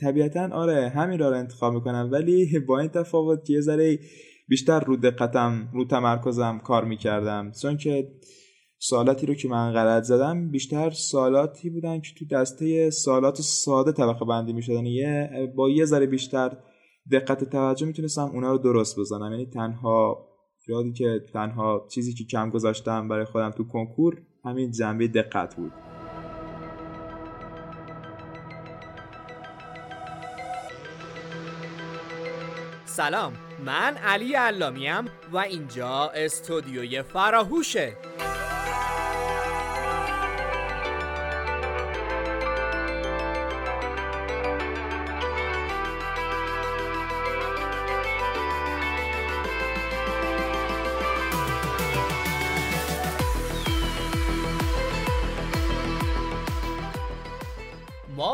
طبیعتا آره همین را, انتخاب می‌کنم. ولی با این تفاوت یه ذره بیشتر رو دقتم رو تمرکزم کار می‌کردم. چون که سوالاتی رو که من غلط زدم بیشتر سوالاتی بودن که تو دسته سوالات ساده طبقه بندی می‌شدن. یه با یه ذره بیشتر دقت توجه می‌تونستم اونا رو درست بزنم. یعنی تنها یادی که تنها چیزی که کم گذاشتم برای خودم تو کنکور همین جنبه دقت بود. سلام. من علی علامیم و اینجا استودیوی فراهوشه.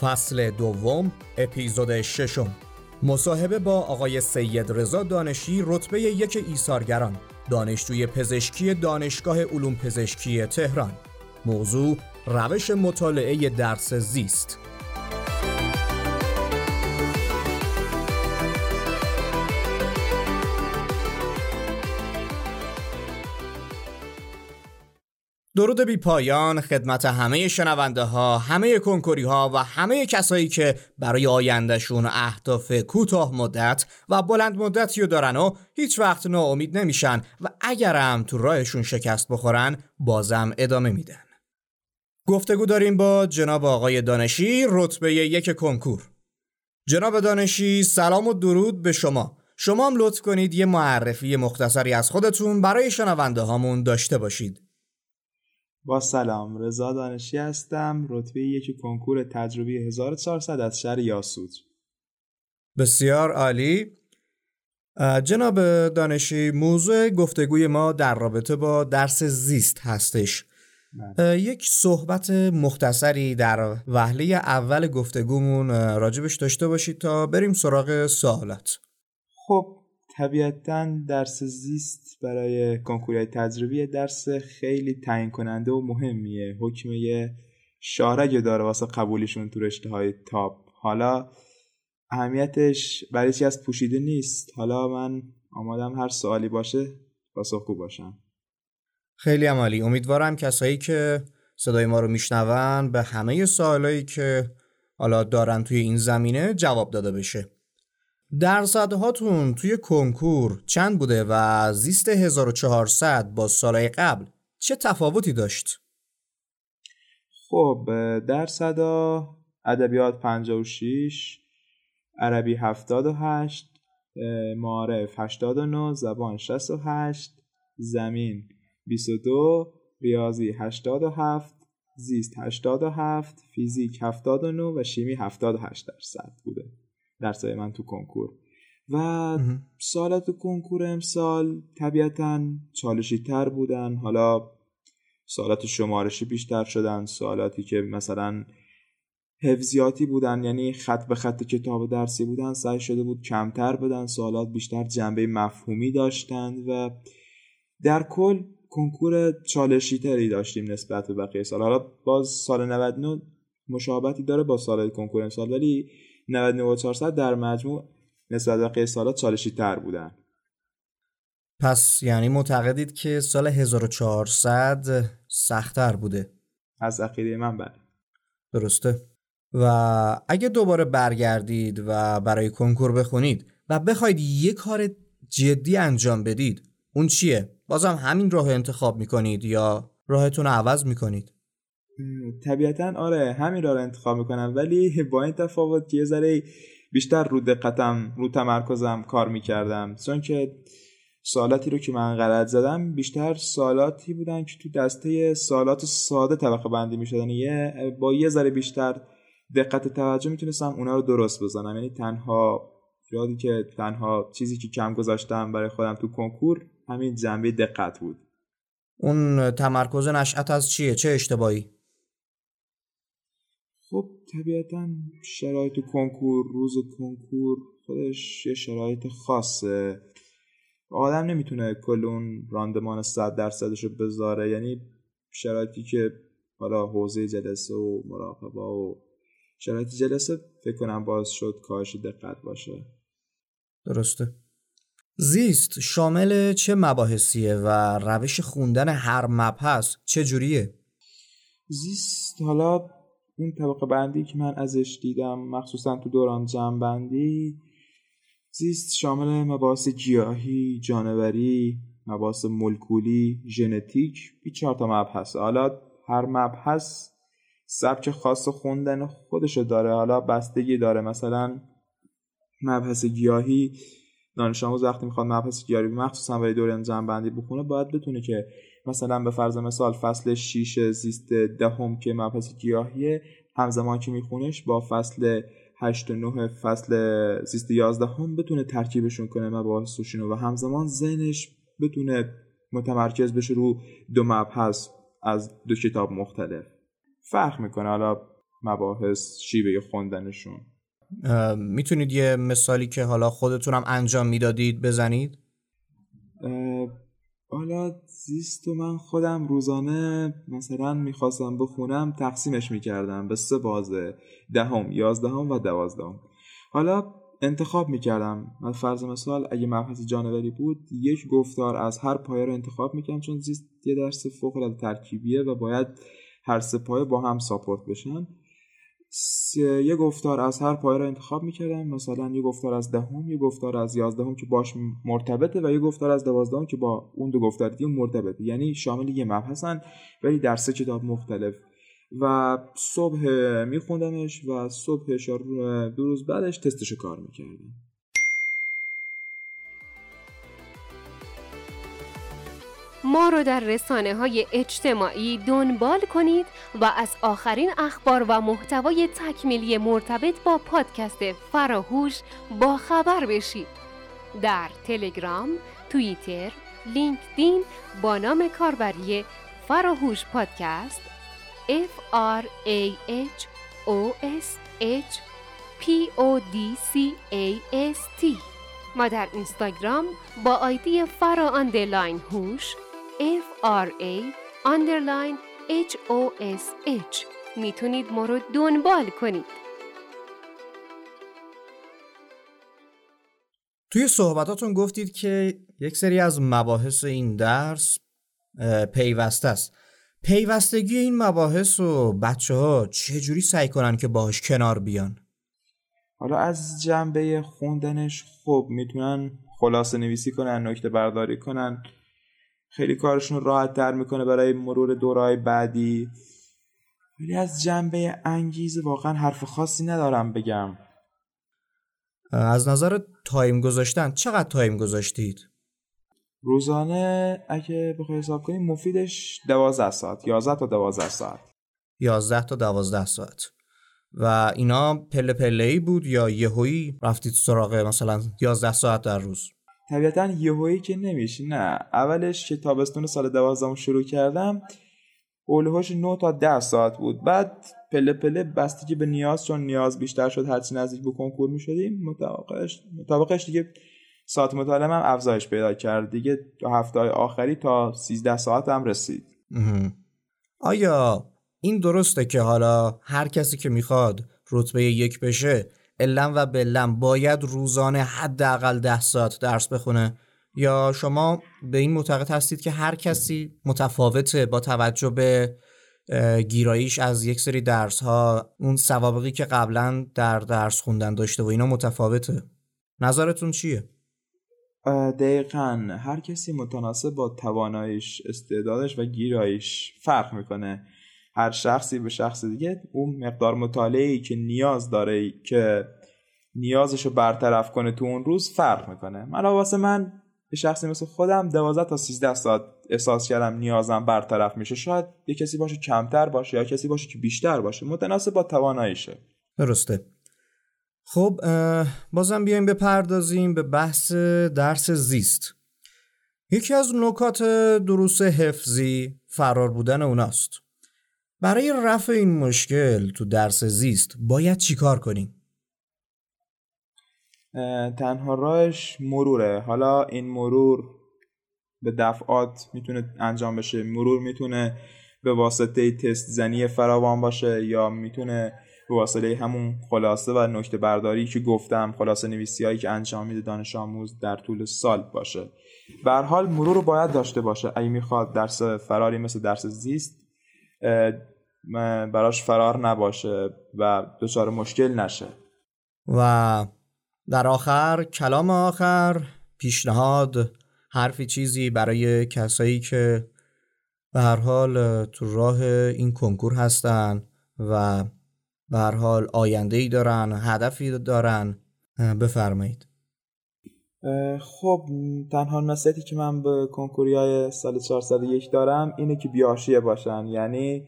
فصل دوم اپیزود ششم. مصاحبه با آقای سید رضا دانشی رتبه یک ایثارگران. دانشجوی پزشکی دانشگاه علوم پزشکی تهران. موضوع روش مطالعه درس زیست. درود بی پایان خدمت همه شنونده ها همه کنکوری ها و همه کسایی که برای آیندهشون اهداف کوتاه مدت و بلند مدتی رو دارن و هیچ وقت ناامید نمیشن و اگرم تو راهشون شکست بخورن بازم ادامه میدن. گفتگو داریم با جناب آقای دانشی رتبه یک کنکور. جناب دانشی سلام و درود به شما. شما هم لطف کنید یه معرفی مختصری از خودتون برای شنونده هامون داشته باشید. با سلام رضا دانشی هستم رتبه یکی کنکور تجربی 1400 از شهر یاسوج. بسیار عالی. جناب دانشی موضوع گفتگوی ما در رابطه با درس زیست هستش. بله. یک صحبت مختصری در وهله اول گفتگومون راجبش داشته باشید تا بریم سراغ سوالات. خب طبیعتا درس زیست برای کنکورهای تجربی درس خیلی تعیین کننده و مهمیه. حکمه شارگ داره واسه قبولیشون تو رشته های تاپ. حالا اهمیتش برای چی از پوشیده نیست؟ حالا من آمادم هر سوالی باشه پاسخگو باشم. خیلی عمالی. امیدوارم کسایی که صدای ما رو میشنون به همه سوالایی که حالا دارن توی این زمینه جواب داده بشه. درصدهاتون توی کنکور چند بوده و زیست 1400 با سالهای قبل چه تفاوتی داشت؟ خب درصدا ادبیات 56 عربی 78 معارف 89 زبان 68 زمین 22 ریاضی 87 زیست 87 فیزیک 79 و شیمی 78 درصد بوده درسای من تو کنکور. و سالات کنکور امسال طبیعتا چالشی تر بودن. حالا سالات شمارشی بیشتر شدن. سوالاتی که مثلا حفظیاتی بودن یعنی خط به خط کتاب درسی بودن سعی شده بود کمتر بدن. سوالات بیشتر جنبه مفهومی داشتند و در کل کنکور چالشی تری داشتیم نسبت به بقیه سال. حالا باز سال 99 مشابهتی داره با سال کنکور امسال ولی 99 در مجموع نسبت به بقیه سالات چالشی تر بودن پس یعنی معتقدید که سال 1400 سختتر بوده از عقیده من بله درسته و اگه دوباره برگردید و برای کنکور بخونید و بخواید یه کار جدی انجام بدید اون چیه؟ بازم همین راه انتخاب می‌کنید یا راهتون رو عوض می‌کنید؟ طبیعتا آره همین را رو انتخاب می‌کنم. ولی با این تفاوت که یه ذره بیشتر رو دقتم رو تمرکزم کار می‌کردم. چون که سوالاتی رو که من غلط زدم بیشتر سوالاتی بودن که تو دسته سوالات ساده طبقه بندی می‌شدن. یه با یه ذره بیشتر دقت توجه می‌تونستم اونا رو درست بزنم. یعنی تنها یادی که تنها چیزی که کم گذاشتم برای خودم تو کنکور همین جنبه دقت بود. اون تمرکز نشأت از چیه؟ چه اشتباهی؟ خب طبیعتا شرایط کنکور روز کنکور خودش یه شرایط خاصه. آدم نمی‌تونه کل اون راندمان صد درصدش رو بذاره. یعنی شرایطی که حالا حوزه جلسه و مراقبه و شرایط جلسه فکر کنم باز شد کاش دقت باشه. درسته. زیست شامل چه مباحثیه و روش خوندن هر مبحث چه جوریه؟ زیست حالا اون طبقه بندی که من ازش دیدم مخصوصا تو دوران جمع زیست شامل مباحث گیاهی، جانوری، مباحث ملکولی، ژنتیک، بی چهار تا مبحث. حالا هر مبحث سبک خاص خوندن خودشو داره. حالا بستگی داره. مثلا مبحث گیاهی دانش آموز وقتی می‌خواد مبحث گیاهی مخصوصا برای دوران جنبندی بخونه باید بتونه که مثلا به فرض مثال فصل 6 زیست دهم که مبحث گیاهیه همزمان که میخونش با فصل 8 و 9 فصل زیست 11 هم بتونه ترکیبشون کنه مباحثشون و همزمان ذهنش بتونه متمرکز بشه رو دو مبحث از دو کتاب مختلف. فرق می‌کنه حالا مباحث شیوه خوندنشون. می‌تونید یه مثالی که حالا خودتونم انجام می‌دادید بزنید؟ حالا زیست و من خودم روزانه مثلا می‌خواستم بخونم تقسیمش می‌کردم به سه بازه دهم یازدهم و دوازدهم. حالا انتخاب می‌کردم. من فرض مثال اگه مبحث جانوری بود یک گفتار از هر پایه رو انتخاب می‌کردم چون زیست یه درس فوق العاده ترکیبیه و باید هر سه پایه با هم ساپورت بشن. یه گفتار از هر پایه رو انتخاب می‌کردم. مثلا یه گفتار از دهم یه گفتار از یازدهم که باش مرتبطه و یه گفتار از دوازدهم که با اون دو گفتار دیگه مرتبطه. یعنی شامل یه مبحثن ولی در سه کتاب مختلف. و صبح میخوندمش و صبح دو روز بعدش تستش کار می‌کردم. ما رو در رسانه های اجتماعی دنبال کنید و از آخرین اخبار و محتوای تکمیلی مرتبط با پادکست فراهوش با خبر بشید. در تلگرام، توییتر، لینکدین با نام کاربری فراهوش پادکست F R A H O S H P O D C A S T ما در اینستاگرام با آیدی فرا هوش F R A underline H O S H می‌تونید ما رو دنبال کنید. توی صحبتاتون گفتید که یک سری از مباحث این درس پیوسته است. پیوستگی این مباحث و بچه ها چجوری سعی کنن که باهاش کنار بیان؟ حالا از جنبه خوندنش خب می‌تونن خلاصه نویسی کنن نکته برداری کنن خیلی کارشون راحت تر می‌کنه برای مرور دورهای بعدی. ولی از جنبه انگیزه واقعا حرف خاصی ندارم بگم. از نظر تایم گذاشتن چقدر تایم گذاشتید؟ روزانه اگه بخوای حساب کنیم مفیدش دوازده ساعت یازده تا دوازده ساعت. یازده تا دوازده ساعت. و اینا پله پله ای بود یا یهویی رفتید سراغ مثلا یازده ساعت در روز؟ طبیعتا یهویی که نمیشه نه. اولش که تابستون سال دوازدهم شروع کردم اولهاش 9 تا 10 ساعت بود. بعد پله پله بستگی به نیاز چون نیاز بیشتر شد هرچی نزدیک به کنکور می شدیم مطابقش مطابقش دیگه ساعت مطالعه هم افزایش پیدا کرد. دیگه تو هفته آخری تا 13 ساعت هم رسید. آیا این درسته که حالا هر کسی که می‌خواد رتبه یک بشه علم و بلم باید روزانه حداقل ده ساعت درس بخونه. یا شما به این معتقد هستید که هر کسی متفاوته با توجه به گیراییش از یک سری درس ها اون سوابقی که قبلا در درس خوندن داشته و اینا متفاوته. نظرتون چیه؟ دقیقا. هر کسی متناسب با تواناییش استعدادش و گیراییش فرق می‌کنه. هر شخصی به شخص دیگه اون مقدار مطالعه که نیاز داره که نیازش رو برطرف کنه تو اون روز فرق می‌کنه. من واسه من به شخصی مثل خودم 12 تا 13 ساعت احساس کردم نیازم برطرف میشه. شاید یه کسی باشه کمتر باشه یا کسی باشه که بیشتر باشه. متناسب با تواناییشه. درسته. خب بازم بیایم بپردازیم به بحث درس زیست. یکی از نکات دروس حفظی فرار بودن اوناست. برای رفع این مشکل تو درس زیست باید چیکار کنیم؟ تنها راهش مروره. حالا این مرور به دفعات می‌تونه انجام بشه. مرور می‌تونه به واسطه تست زنی فراوان باشه یا می‌تونه به واسطه همون خلاصه و نکته برداری که گفتم خلاصه نویسی هایی که انجام میده دانش آموز در طول سال باشه. به حال مرور رو باید داشته باشه. اگه می‌خواد درس فراری مثل درس زیست براش فرار نباشه و دچار مشکل نشه. و در آخر کلام آخر پیشنهاد حرفی چیزی برای کسایی که به هر حال تو راه این کنکور هستن و به هر حال آینده ای دارن هدفی دارن بفرمایید. خب تنها نصیحتی که من به کنکوری های سال 401 دارم اینه که بیاشیه باشن. یعنی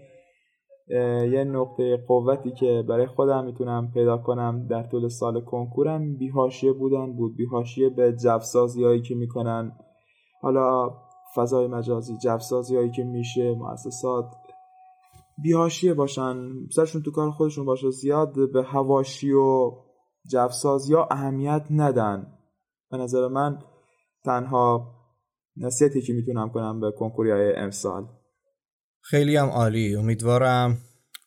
یه نقطه قوتی که برای خودم می‌تونم پیدا کنم در طول سال کنکورم بیهاشیه بودن بود بیهاشیه به جفسازی هایی که می‌کنن. حالا فضای مجازی جفسازی هایی که میشه مؤسسات بیهاشیه باشن. سرشون تو کار خودشون باشه زیاد به هواشی و جفسازی ها اهمیت ندن. به نظر من تنها نصیحتی که می‌تونم کنم به کنکوری های امسال. خیلی هم عالی. امیدوارم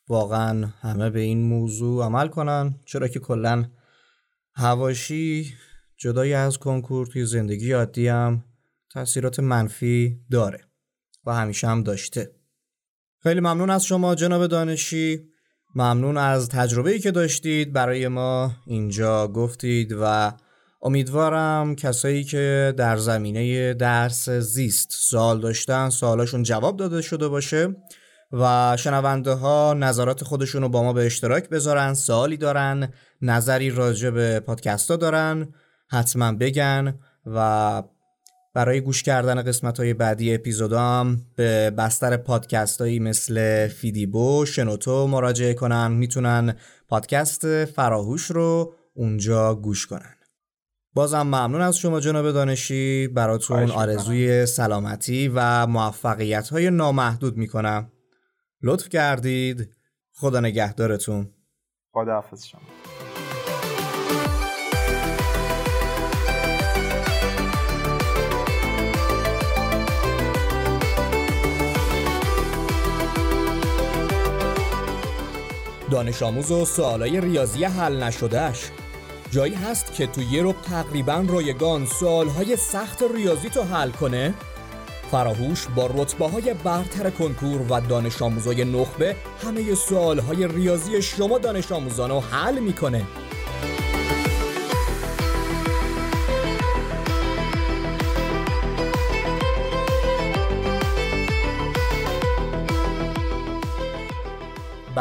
واقعا همه به این موضوع عمل کنن چرا که کلا هواشی جدای از کنکور توی زندگی عادی هم تاثیرات منفی داره و همیشه هم داشته. خیلی ممنون از شما جناب دانشی. ممنون از تجربه ای که داشتید. برای ما اینجا گفتید و امیدوارم کسایی که در زمینه درس زیست سوال داشتن سوالاشون جواب داده شده باشه و شنونده ها نظرات خودشون رو با ما به اشتراک بذارن سوالی دارن نظری راجع به پادکست ها دارن حتما بگن و برای گوش کردن قسمت های بعدی اپیزودام به بستر پادکست هایی مثل فیدیبو شنوتو مراجعه کنن می‌تونن پادکست فراهوش رو اونجا گوش کنن. بازم ممنون از شما جناب دانشی. براتون آرزوی سلامتی و موفقیت های نامحدود می‌کنم. لطف کردید. خدا نگهدارتون. خدا حافظ شما. دانش آموز و سوالای ریاضی حل نشدهش جایی هست که تو یه رب تقریبا رایگان سوالهای سخت ریاضی تو حل کنه؟ فراهوش با رتبه های برتر کنکور و دانش آموزای نخبه همه سوالهای ریاضی شما دانش آموزان رو حل می‌کنه